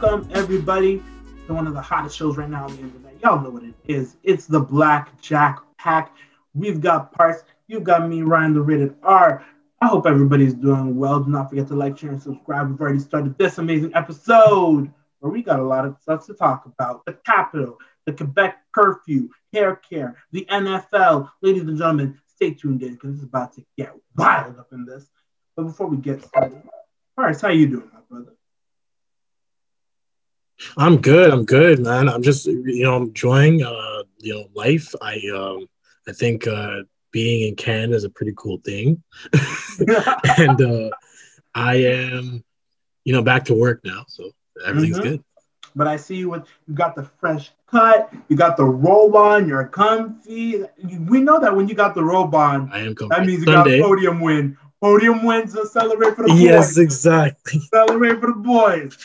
welcome everybody to one of the hottest shows right now on the internet. Y'all know what it is. It's the Black Jack Pack. We've got Parse. You've got me, Ryan, the rated R. I hope everybody's doing well. Do not forget to like, share, and subscribe. We've already started this amazing episode where we got a lot of stuff to talk about. The Capitol, the Quebec curfew, hair care, the NFL. Ladies and gentlemen, stay tuned in because it's about to get wild up in this. But before we get started, Parse, how you doing, my brother? I'm good. I'm good, man. I'm just you know I'm enjoying uh you know life. I um I think uh being in Canada is a pretty cool thing, and uh I am you know back to work now, so everything's Mhm. good. But I see you with you got the fresh cut, you got the robe on, you're comfy. We know that when you got the robe on, I am coming. that means you Sunday. got a podium win. Podium wins to celebrate for the boys. Yes, exactly. Celebrate for the boys.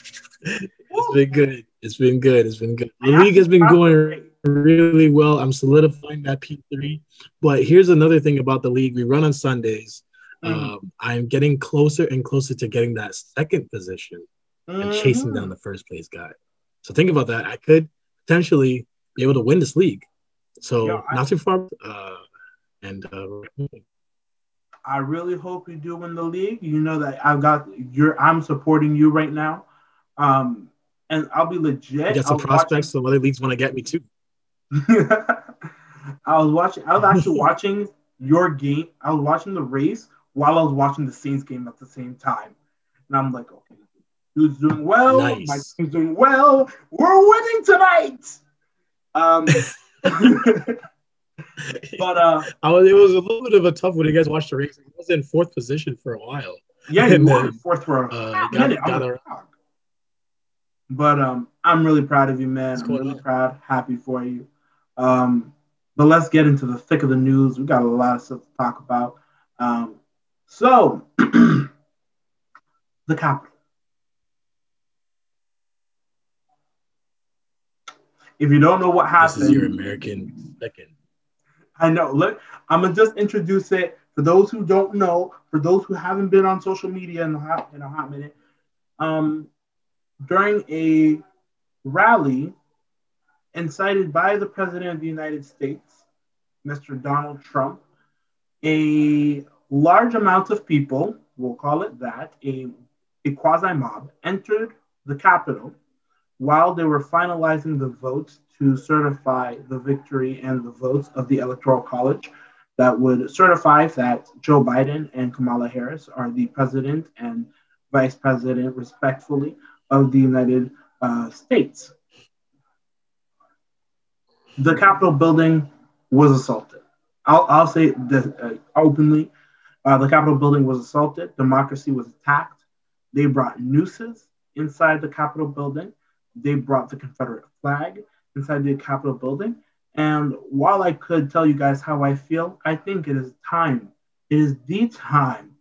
It's been good. It's been good. It's been good. The league has been going really well. I'm solidifying that P3. But here's another thing about the league. We run on Sundays. Mhm. Um, I'm getting closer and closer to getting that second position and chasing Mhm. down the first place guy. So think about that. I could potentially be able to win this league. So Yeah, I- not too far. Uh, and uh, I really hope you do win the league. You know that I've got you're I'm supporting you right now. Um and I'll be legit. I got some was prospects. Some other leagues want to get me too. I was watching I was actually watching your game. I was watching the race while I was watching the Saints game at the same time. And I'm like, okay, dude's doing well, Nice. my team's doing well, we're winning tonight. Um but uh I was, it was a little bit of a tough one. You guys watched the race. I was in fourth position for a while. Yeah, you And were then, in fourth row. uh, got- it. Got a a-. But um, I'm really proud of you, man. I'm really on? proud, happy for you. Um, but let's get into the thick of the news. We got a lot of stuff to talk about. Um, so, the Capitol. If you don't know what happened, This is your American second. I know. Look, I'm gonna just introduce it for those who don't know, for those who haven't been on social media in a hot, in a hot minute. Um, during a rally incited by the President of the United States, Mr. Donald Trump, a large amount of people, we'll call it that, a, a quasi mob, entered the Capitol while they were finalizing the votes to certify the victory and the votes of the Electoral College that would certify that Joe Biden and Kamala Harris are the president and vice president, respectfully, of the United uh, States. The Capitol building was assaulted. I'll, I'll say this uh, openly. Uh, the Capitol building was assaulted. Democracy was attacked. They brought nooses inside the Capitol building. They brought the Confederate flag inside the Capitol building. And while I could tell you guys how I feel, I think it is time. It is the time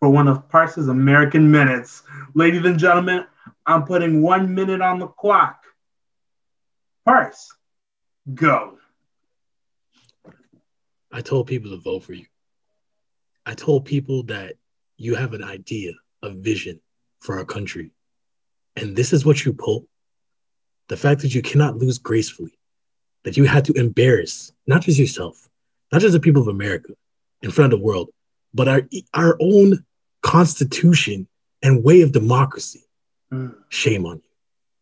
for one of Parse's American minutes. Ladies and gentlemen, I'm putting one minute on the clock. Parse, go. I told people to vote for you. I told people that you have an idea, a vision for our country. And this is what you pull. The fact that you cannot lose gracefully, that you had to embarrass not just yourself, not just the people of America in front of the world, but our, our own constitution and way of democracy. Mm, Shame on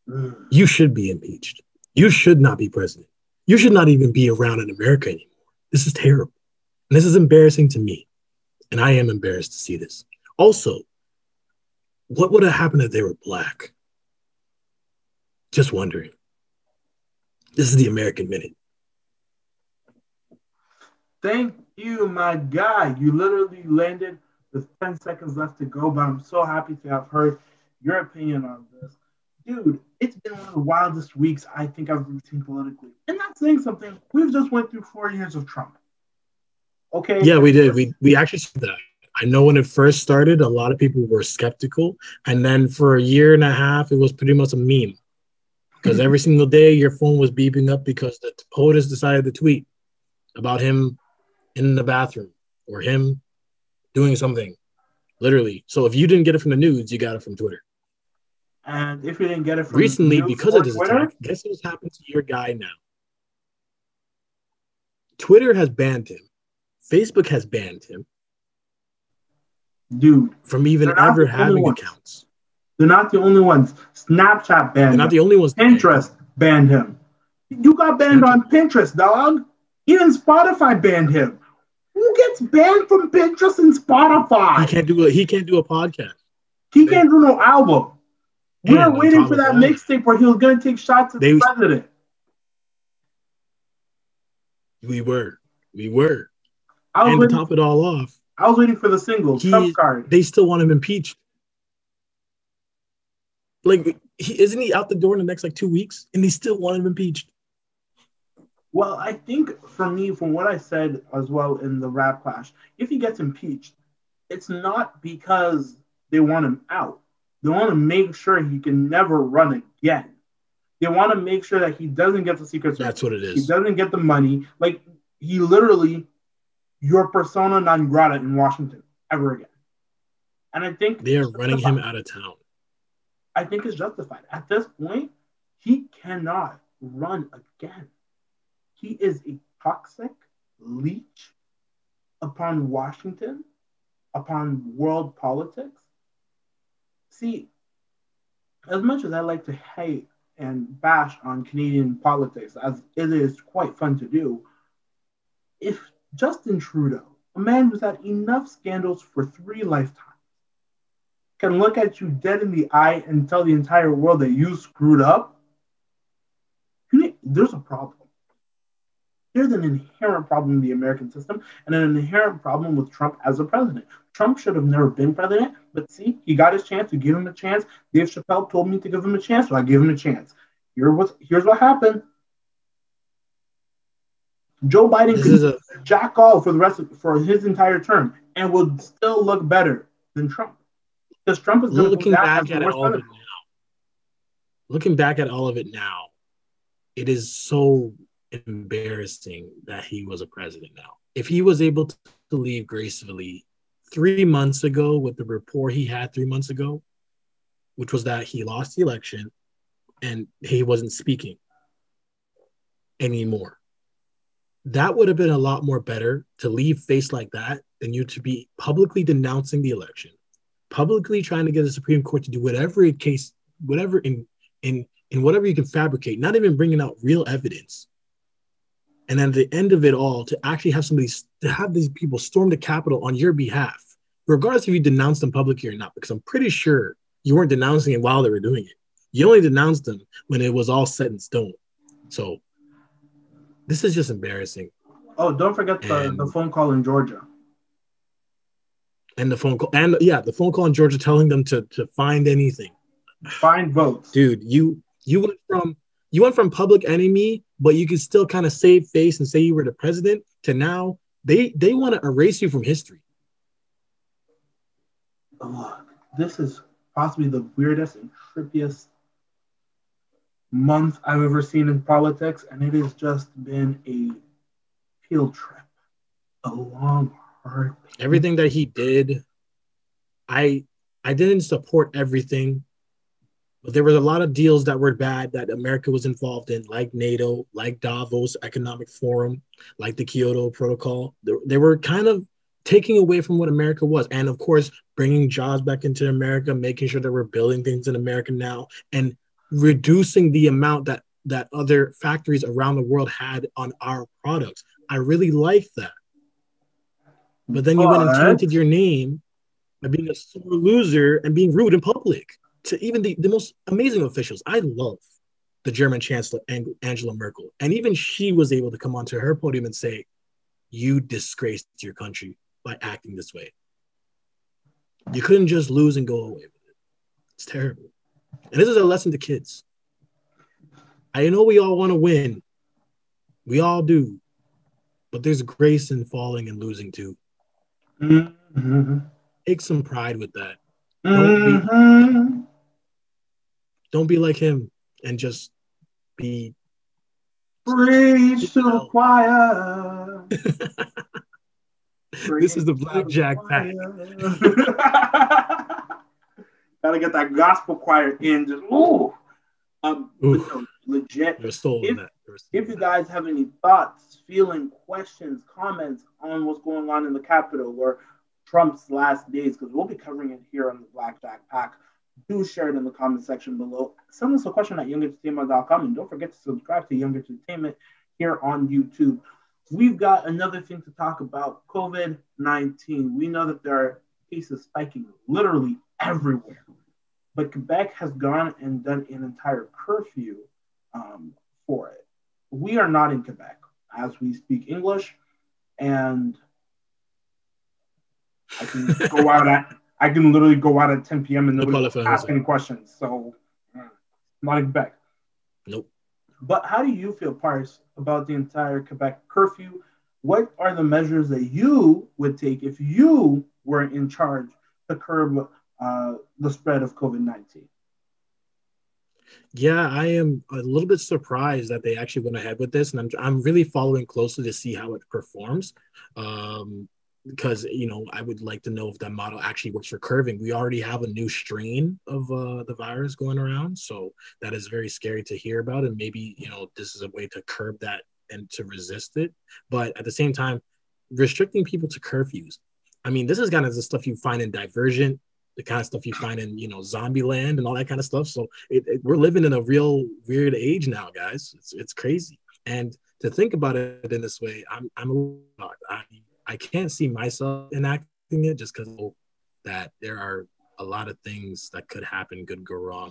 you. mm. You should be impeached. You should not be president. You should not even be around in America anymore. This is terrible. And this is embarrassing to me. And I am embarrassed to see this. Also, what would have happened if they were black? Just wondering. This is the American Minute. Thank you, my guy. You literally landed with 10 seconds left to go, but I'm so happy to have heard your opinion on this. Dude, it's been one of the wildest weeks I think I've seen politically. And not saying something, we've just went through four years of Trump. Okay? Yeah, we did. We we actually said that. I know when it first started, a lot of people were skeptical, and then for a year and a half, it was pretty much a meme. Because every single day, your phone was beeping up because the POTUS decided to tweet about him in the bathroom or him doing something, literally. So if you didn't get it from the news, you got it from Twitter. And if you didn't get it from Recently, because of this Twitter, attack, guess what's happened to your guy now? Twitter has banned him. Facebook has banned him dude, from even ever having accounts. they're not the only ones. Snapchat They're banned not the only ones. Pinterest banned him. You got banned on Pinterest, dog. Even Spotify banned him. Who gets banned from Pinterest and Spotify? He can't do a he can't do a podcast. He can't do no album. We were waiting for that mixtape where he was gonna take shots at They- the president. We were. We were. I was And to waiting. top it all off, I was waiting for the single He- Trump card. they still want him impeached. Like, he, isn't he out the door in the next like two weeks? And they still want him impeached. Well, I think for me, from what I said as well in the rap clash, if he gets impeached, it's not because they want him out. They want to make sure he can never run again. They want to make sure that he doesn't get the secret service. That's what it is. He doesn't get the money. Like he literally, your persona non grata in Washington ever again. And I think They are running him out of town. I think it's justified. At this point, he cannot run again. He is a toxic leech upon Washington, upon world politics. See, as much as I like to hate and bash on Canadian politics, as it is quite fun to do, if Justin Trudeau, a man who's had enough scandals for three lifetimes, can look at you dead in the eye and tell the entire world that you screwed up, there's a problem. There's an inherent problem in the American system and an inherent problem with Trump as a president. Trump should have never been president, but see, he got his chance. We gave him a chance. Dave Chappelle told me to give him a chance, so I gave him a chance. Here was, here's what happened. Joe Biden This could is a jack all for the rest of for his entire term and would still look better than Trump. Because Trump is looking back at all of it now. Looking back at all of it now, it is so embarrassing that he was a president now. If he was able to leave gracefully three months ago with the rapport he had three months ago, which was that he lost the election and he wasn't speaking anymore. That would have been a lot more better to leave face like that than you to be publicly denouncing the election, publicly trying to get the Supreme Court to do whatever case, whatever in in in whatever you can fabricate, not even bringing out real evidence. And then at the end of it all, to actually have somebody to have these people storm the Capitol on your behalf, regardless if you denounced them publicly or not, because I'm pretty sure you weren't denouncing it while they were doing it. You only denounced them when it was all set in stone. So this is just embarrassing. Oh, don't forget the, And- the phone call in Georgia. And the phone call, and yeah, the phone call in Georgia telling them to to find anything. Find votes. dude you you went from you went from public enemy but you could still kind of save face and say you were the president to now they they want to erase you from history Look, this is possibly the weirdest and trippiest month I've ever seen in politics, and it has just been a field trip. A long, hard. everything that he did i i didn't support everything but there was a lot of deals that were bad that america was involved in like nato like davos economic forum like the kyoto protocol. They, were kind of taking away from what america was. And of course bringing jobs back into america making sure that we're building things in america now and reducing the amount that that other factories around the world had on our products. I really like that. But then you went and tainted your name by being a sore loser and being rude in public to even the, the most amazing officials. I love the German Chancellor Ang- Angela Merkel. And even she was able to come onto her podium and say, You disgraced your country by acting this way. You couldn't just lose and go away with it. It's terrible. And this is a lesson to kids. I know we all want to win. We all do. But there's grace in falling and losing too. Mm-hmm. Take some pride with that. Mm-hmm. Don't be like him and just be Preach to the choir. this is the blackjack pack. Gotta get that gospel choir in. Just ooh. Um, no, legit. If. If you guys have any thoughts, feeling, questions, comments on what's going on in the Capitol or Trump's last days, because we'll be covering it here on the Blackjack Pack, do share it in the comment section below. Send us a question at youngentertainment.com and don't forget to subscribe to Young Entertainment here on YouTube. We've got another thing to talk about COVID 19. We know that there are cases spiking literally everywhere, but Quebec has gone and done an entire curfew um, for it. We are not in Quebec as we speak English, and I can go out at I can literally go out at 10 p.m. and nobody no ask any questions. So, uh, not in Quebec. Nope. But how do you feel, Parse, about the entire Quebec curfew? What are the measures that you would take if you were in charge to curb uh, the spread of COVID 19? Yeah, I am a little bit surprised that they actually went ahead with this, and I'm, I'm really following closely to see how it performs. Um, because you know I would like to know if that model actually works for curving. We already have a new strain of uh, the virus going around, so that is very scary to hear about. And maybe you know this is a way to curb that and to resist it. But at the same time, restricting people to curfews. I mean, this is kind of the stuff you find in Divergent, the kind of stuff you find in you know Zombie Land and all that kind of stuff. So it, it, we're living in a real weird age now, guys. It's it's crazy. And to think about it in this way, I'm I'm I, I can't see myself enacting it just because that there are a lot of things that could happen, could go wrong.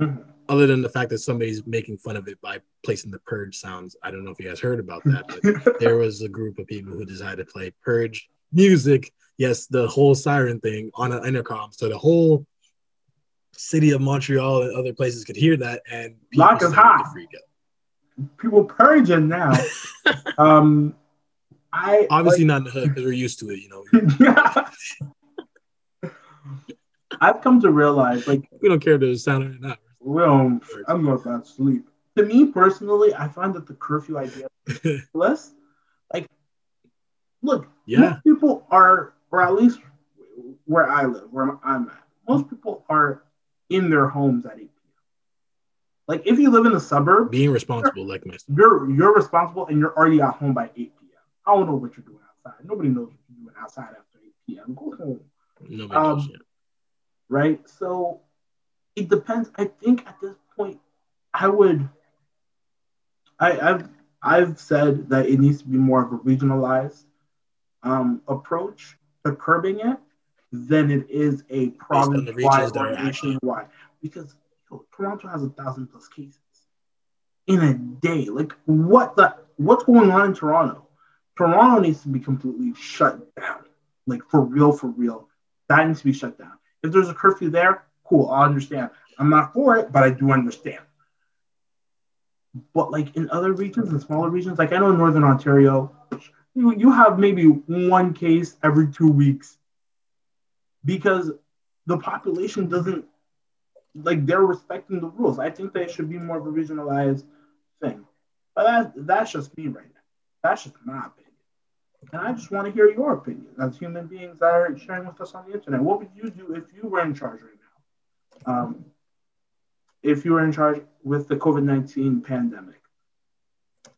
Mm-hmm. Other than the fact that somebody's making fun of it by placing the purge sounds. I don't know if you guys heard about that, but there was a group of people who decided to play purge music. Yes, the whole siren thing on an intercom. So the whole city of Montreal and other places could hear that and lock is hot. People purging now. um I obviously like, not in the hood because we're used to it, you know. I've come to realize, like, we don't care if there's sound or not. Well, I'm going to sleep. To me personally, I find that the curfew idea less like, look, yeah, people are, or at least where I live, where I'm at, most people are in their homes at 8 p.m. Like, if you live in the suburb, being responsible, like myself, you're you're responsible and you're already at home by 8 p.m. I don't know what you're doing outside. Nobody knows what you're doing outside after 8 p.m. Go home. Nobody um, knows, Right? So it depends. I think at this point, I would. I, I've I've said that it needs to be more of a regionalized um, approach to curbing it than it is a province-wide or nationwide. Because yo, Toronto has a thousand plus cases in a day. Like what the what's going on in Toronto? Toronto needs to be completely shut down. Like for real, for real. That needs to be shut down. If there's a curfew there, cool, I understand. I'm not for it, but I do understand. But like in other regions, and smaller regions, like I know in Northern Ontario, you, you have maybe one case every two weeks because the population doesn't like they're respecting the rules. I think they should be more of a regionalized thing. But that, that's just me right now. That's just my opinion. And I just want to hear your opinion as human beings that are sharing with us on the internet. What would you do if you were in charge right now? Um, if you were in charge with the COVID 19 pandemic.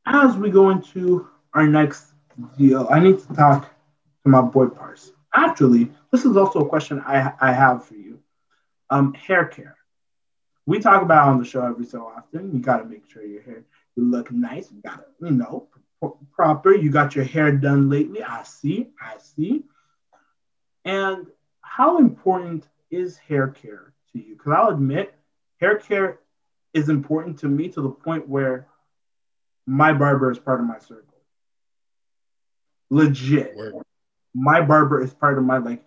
As we go into our next deal, I need to talk to my boy Parse. Actually, this is also a question I, I have for you. Um, hair care. We talk about on the show every so often. You got to make sure your hair you look nice. You got to, you know, proper. You got your hair done lately. I see. I see. And how important is hair care to you? Because I'll admit, hair care is important to me to the point where my barber is part of my circle. Legit. Word. My barber is part of my like.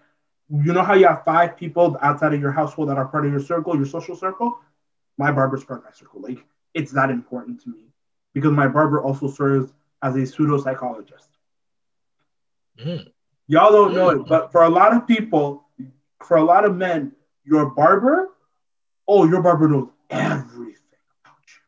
You know how you have five people outside of your household that are part of your circle, your social circle? My barber is part of my circle. Like it's that important to me because my barber also serves as a pseudo psychologist. Mm. Y'all don't know it, but for a lot of people, for a lot of men, your barber, oh, your barber knows everything about you.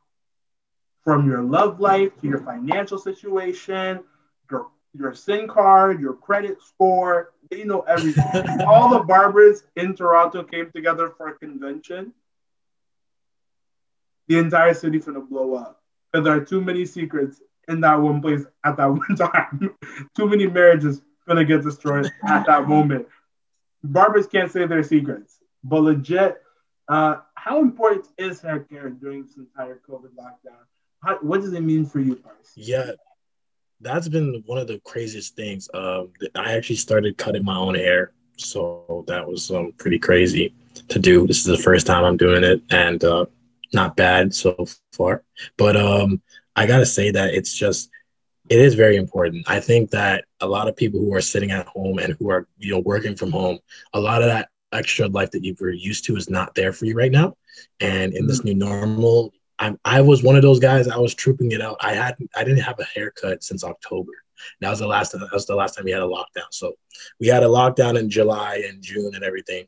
From your love life to your financial situation, your your SIN card, your credit score, They know everything. All the barbers in Toronto came together for a convention. The entire city's gonna blow up because there are too many secrets in that one place at that one time. too many marriages gonna get destroyed at that moment. Barbers can't say their secrets, but legit, uh, how important is hair care during this entire COVID lockdown? How, what does it mean for you, Parse? Yeah, that's been one of the craziest things. Um, I actually started cutting my own hair, so that was um, pretty crazy to do. This is the first time I'm doing it, and uh, not bad so far. But um, I gotta say that it's just it is very important. I think that a lot of people who are sitting at home and who are you know working from home, a lot of that extra life that you were used to is not there for you right now. And in this mm-hmm. new normal, I, I was one of those guys. I was trooping it out. I had I didn't have a haircut since October. That was the last that was the last time we had a lockdown. So we had a lockdown in July and June and everything.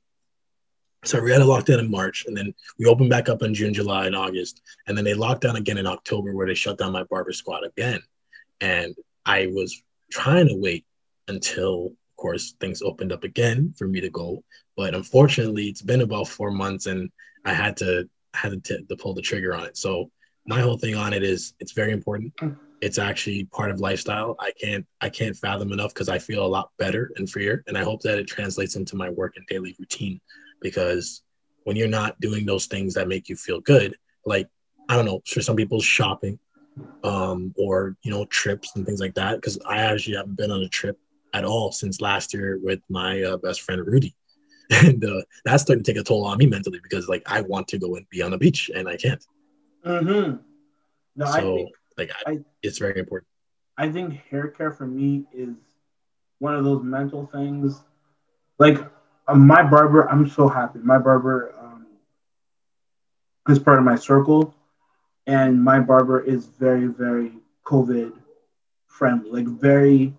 So we had a lockdown in March, and then we opened back up in June, July, and August, and then they locked down again in October, where they shut down my barber squad again. And I was trying to wait until, of course, things opened up again for me to go. But unfortunately, it's been about four months, and I had to had to, to pull the trigger on it. So my whole thing on it is it's very important. It's actually part of lifestyle. I can't I can't fathom enough because I feel a lot better and freer, and I hope that it translates into my work and daily routine. Because when you're not doing those things that make you feel good, like I don't know, for some people, shopping, um, or you know, trips and things like that. Because I actually haven't been on a trip at all since last year with my uh, best friend Rudy. and uh, that's starting to take a toll on me mentally because like I want to go and be on the beach and I can't. Mm-hmm. No, so I think, like I, I, it's very important. I think hair care for me is one of those mental things. Like uh, my barber, I'm so happy. My barber um, is part of my circle, and my barber is very, very COVID friendly. Like very,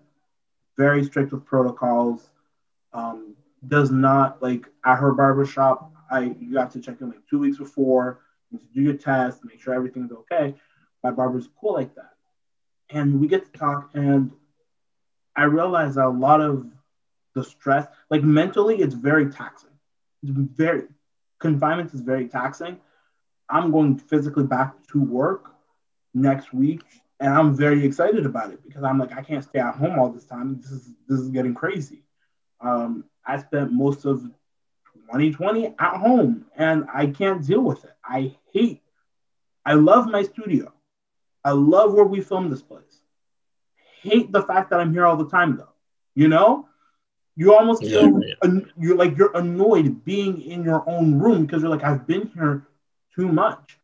very strict with protocols. Um, does not like at her barbershop. I you have to check in like two weeks before to do your test, make sure everything's okay. My barber's cool like that, and we get to talk, and I realize that a lot of the stress, like mentally, it's very taxing. It's very confinement is very taxing. I'm going physically back to work next week, and I'm very excited about it because I'm like I can't stay at home all this time. This is this is getting crazy. Um, I spent most of 2020 at home and I can't deal with it. I hate, I love my studio. I love where we film this place. Hate the fact that I'm here all the time though. You know, you almost feel yeah. you're like you're annoyed being in your own room because you're like I've been here too much.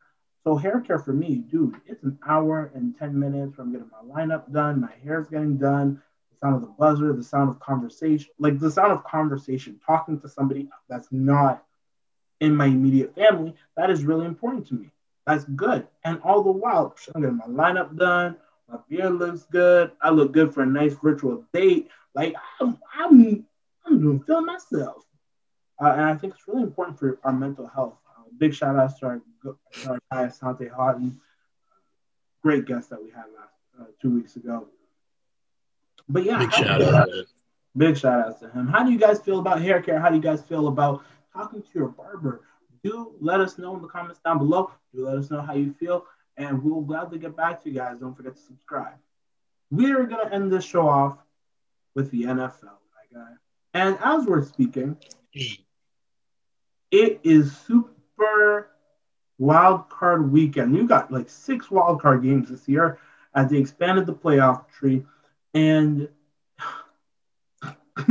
So hair care for me, dude, it's an hour and 10 minutes from getting my lineup done, my hair's getting done, the sound of the buzzer, the sound of conversation, like the sound of conversation, talking to somebody that's not in my immediate family, that is really important to me. That's good. And all the while, I'm getting my lineup done, my beard looks good, I look good for a nice virtual date. Like I'm, I'm, I'm doing feeling myself. Uh, and I think it's really important for our mental health. Uh, big shout out to our, our guy Asante Houghton, great guest that we had last uh, two weeks ago. But yeah, big shout out. Big shout out to him. How do you guys feel about hair care? How do you guys feel about talking to your barber? Do let us know in the comments down below. Do let us know how you feel, and we will gladly get back to you guys. Don't forget to subscribe. We are gonna end this show off with the NFL, my guy. And as we're speaking, it is super wild card weekend. We've got like six wild card games this year as they expanded the playoff tree. And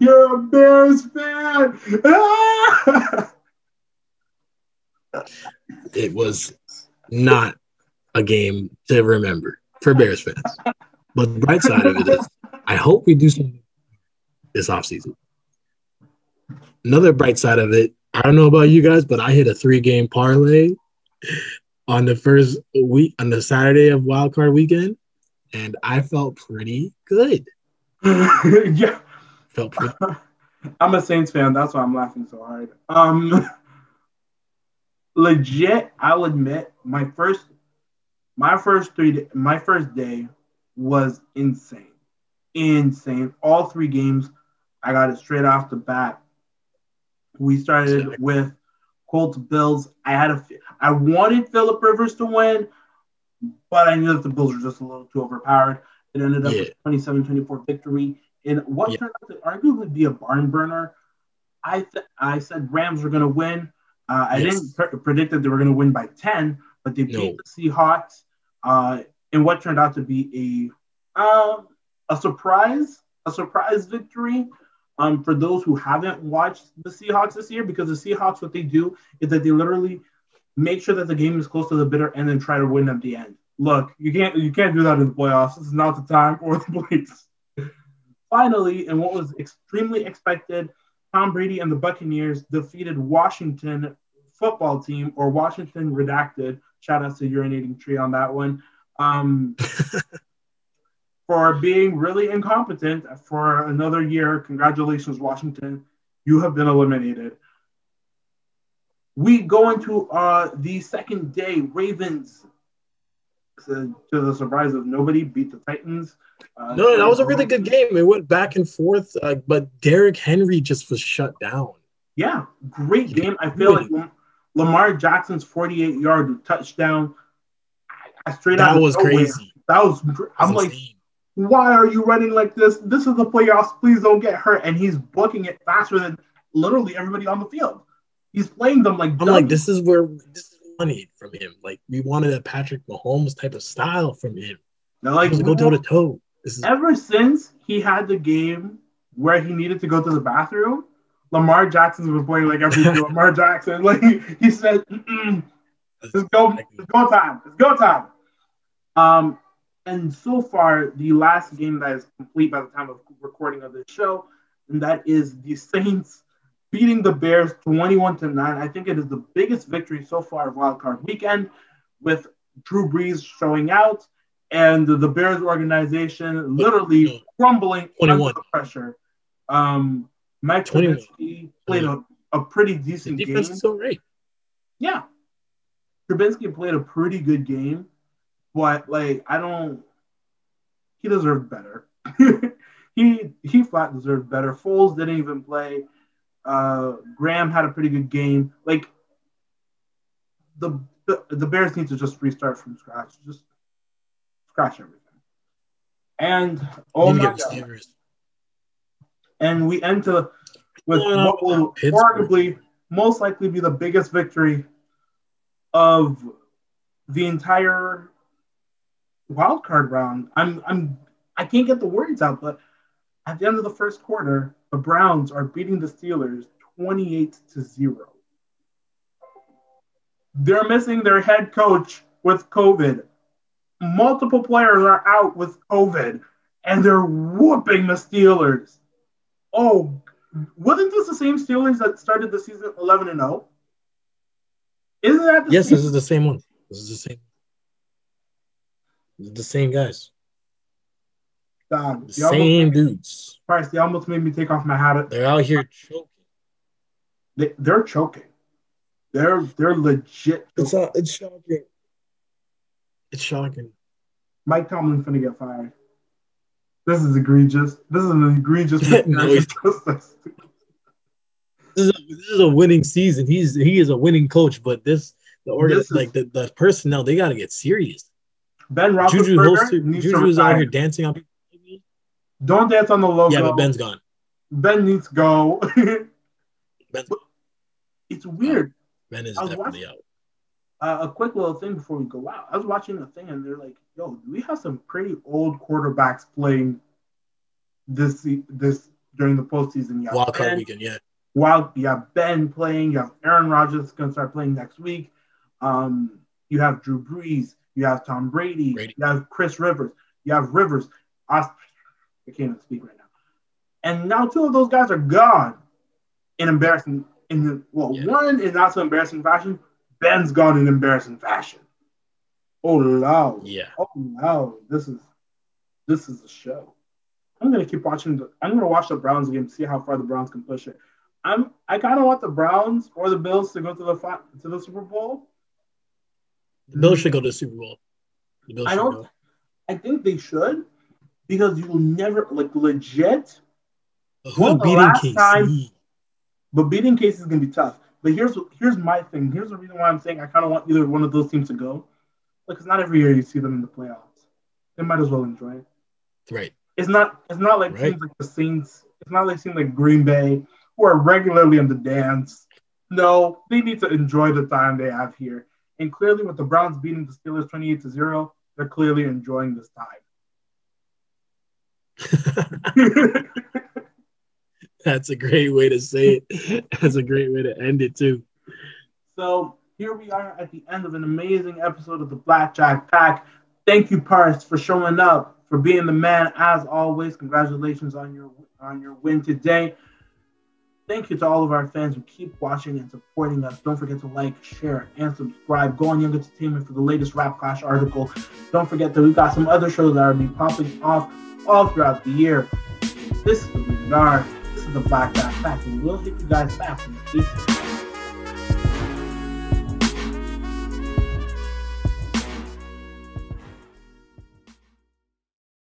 You're a Bears fan. it was not a game to remember for Bears fans. But the bright side of it is, I hope we do something this offseason. Another bright side of it, I don't know about you guys, but I hit a three game parlay on the first week on the Saturday of Wild Card weekend, and I felt pretty good. yeah, felt pretty. I'm a Saints fan. That's why I'm laughing so hard. Um, legit, I'll admit, my first my first three, my first day was insane, insane. All three games, I got it straight off the bat. We started with Colts Bills. I had a, I wanted Philip Rivers to win, but I knew that the Bills were just a little too overpowered. It ended up yeah. with 27-24 victory in what yeah. turned out to arguably be a barn burner. I th- I said Rams were going to win. Uh, I yes. didn't pre- predict that they were going to win by 10, but they no. beat the Seahawks uh, in what turned out to be a uh, a surprise, a surprise victory. Um, for those who haven't watched the Seahawks this year, because the Seahawks, what they do is that they literally make sure that the game is close to the bitter end and try to win at the end. Look, you can't you can't do that in the playoffs. This is not the time or the place. Finally, and what was extremely expected, Tom Brady and the Buccaneers defeated Washington football team or Washington redacted. Shout out to urinating tree on that one. Um, for being really incompetent for another year. Congratulations, Washington. You have been eliminated. We go into uh, the second day. Ravens, to, to the surprise of nobody, beat the Titans. Uh, no, that was a really good game. It went back and forth, uh, but Derrick Henry just was shut down. Yeah, great game. I feel like Lamar Jackson's 48 yard touchdown. I, I straight that was nowhere. crazy. That was. I'm like, why are you running like this? This is the playoffs. Please don't get hurt. And he's booking it faster than literally everybody on the field. He's playing them like. I'm dummies. like, this is where this is money from him. Like we wanted a Patrick Mahomes type of style from him. Now, like to go toe to toe. Ever since he had the game where he needed to go to the bathroom, Lamar Jackson's been playing like every Lamar Jackson. Like he said, "It's go, it's go time, it's go time." Um, and so far, the last game that is complete by the time of recording of this show, and that is the Saints beating the Bears 21 to 9. I think it is the biggest victory so far of Wild Card Weekend, with Drew Brees showing out and the Bears organization literally crumbling 21. under pressure. Um, Mike Trubisky played a, a pretty decent game. Is so great. Yeah. Trubisky played a pretty good game, but like I don't he deserved better. he he flat deserved better. Foles didn't even play. Uh, Graham had a pretty good game. Like the, the the Bears need to just restart from scratch. Just scratch everything. And oh my god. And we enter with what will arguably most likely be the biggest victory of the entire wild card round. I'm I'm I can't get the words out, but at the end of the first quarter, the Browns are beating the Steelers 28 to 0. They're missing their head coach with COVID. Multiple players are out with COVID, and they're whooping the Steelers. Oh, wasn't this the same Steelers that started the season 11 and 0? Isn't that Yes, same? this is the same one. This is the same the same guys. Dog, the same dudes. Christ, they almost made me take off my hat. They're out here choking. They, they're choking. They're they're legit. Choking. It's uh, it's shocking. It's shocking. Mike Tomlin's gonna get fired. This is egregious. This is an egregious. no, this, is a, this is a winning season. He's he is a winning coach, but this the organ like the, the personnel they got to get serious. Ben Roethlisberger Juju, needs Juju's to out here dancing on. Don't dance on the logo. Yeah, but Ben's gone. Ben needs to go. Ben's it's weird. Ben is definitely watching, out. Uh, a quick little thing before we go out. I was watching a thing and they're like, "Yo, we have some pretty old quarterbacks playing this this during the postseason?" Yeah, wild card weekend, yeah. Wild, you have Ben playing. You have Aaron Rodgers going to start playing next week. Um, you have Drew Brees. You have Tom Brady. Brady. You have Chris Rivers. You have Rivers. I, I can't even speak right now. And now two of those guys are gone in embarrassing. In the, well, yeah. one in not so embarrassing fashion. Ben's gone in embarrassing fashion. Oh no! Yeah. Oh no! This is this is a show. I'm gonna keep watching. The, I'm gonna watch the Browns game, see how far the Browns can push it. I'm. I kind of want the Browns or the Bills to go to the to the Super Bowl the Bills should go to the Super Bowl. I don't. Go. I think they should because you will never like legit. Who's beating KC? Time, but beating case is gonna be tough. But here's here's my thing. Here's the reason why I'm saying I kind of want either one of those teams to go. Because not every year you see them in the playoffs. They might as well enjoy it. Right. It's not. It's not like right. teams like the Saints. It's not like teams like Green Bay who are regularly in the dance. No, they need to enjoy the time they have here. And clearly, with the Browns beating the Steelers 28 to 0, they're clearly enjoying this time. That's a great way to say it. That's a great way to end it, too. So, here we are at the end of an amazing episode of the Blackjack Pack. Thank you, Parse, for showing up, for being the man as always. Congratulations on your on your win today. Thank you to all of our fans who keep watching and supporting us. Don't forget to like, share, and subscribe. Go on Young Entertainment for the latest Rap Clash article. Don't forget that we've got some other shows that are be popping off all throughout the year. This is the Rated This is the Black Pack, and we'll hit you guys back in the.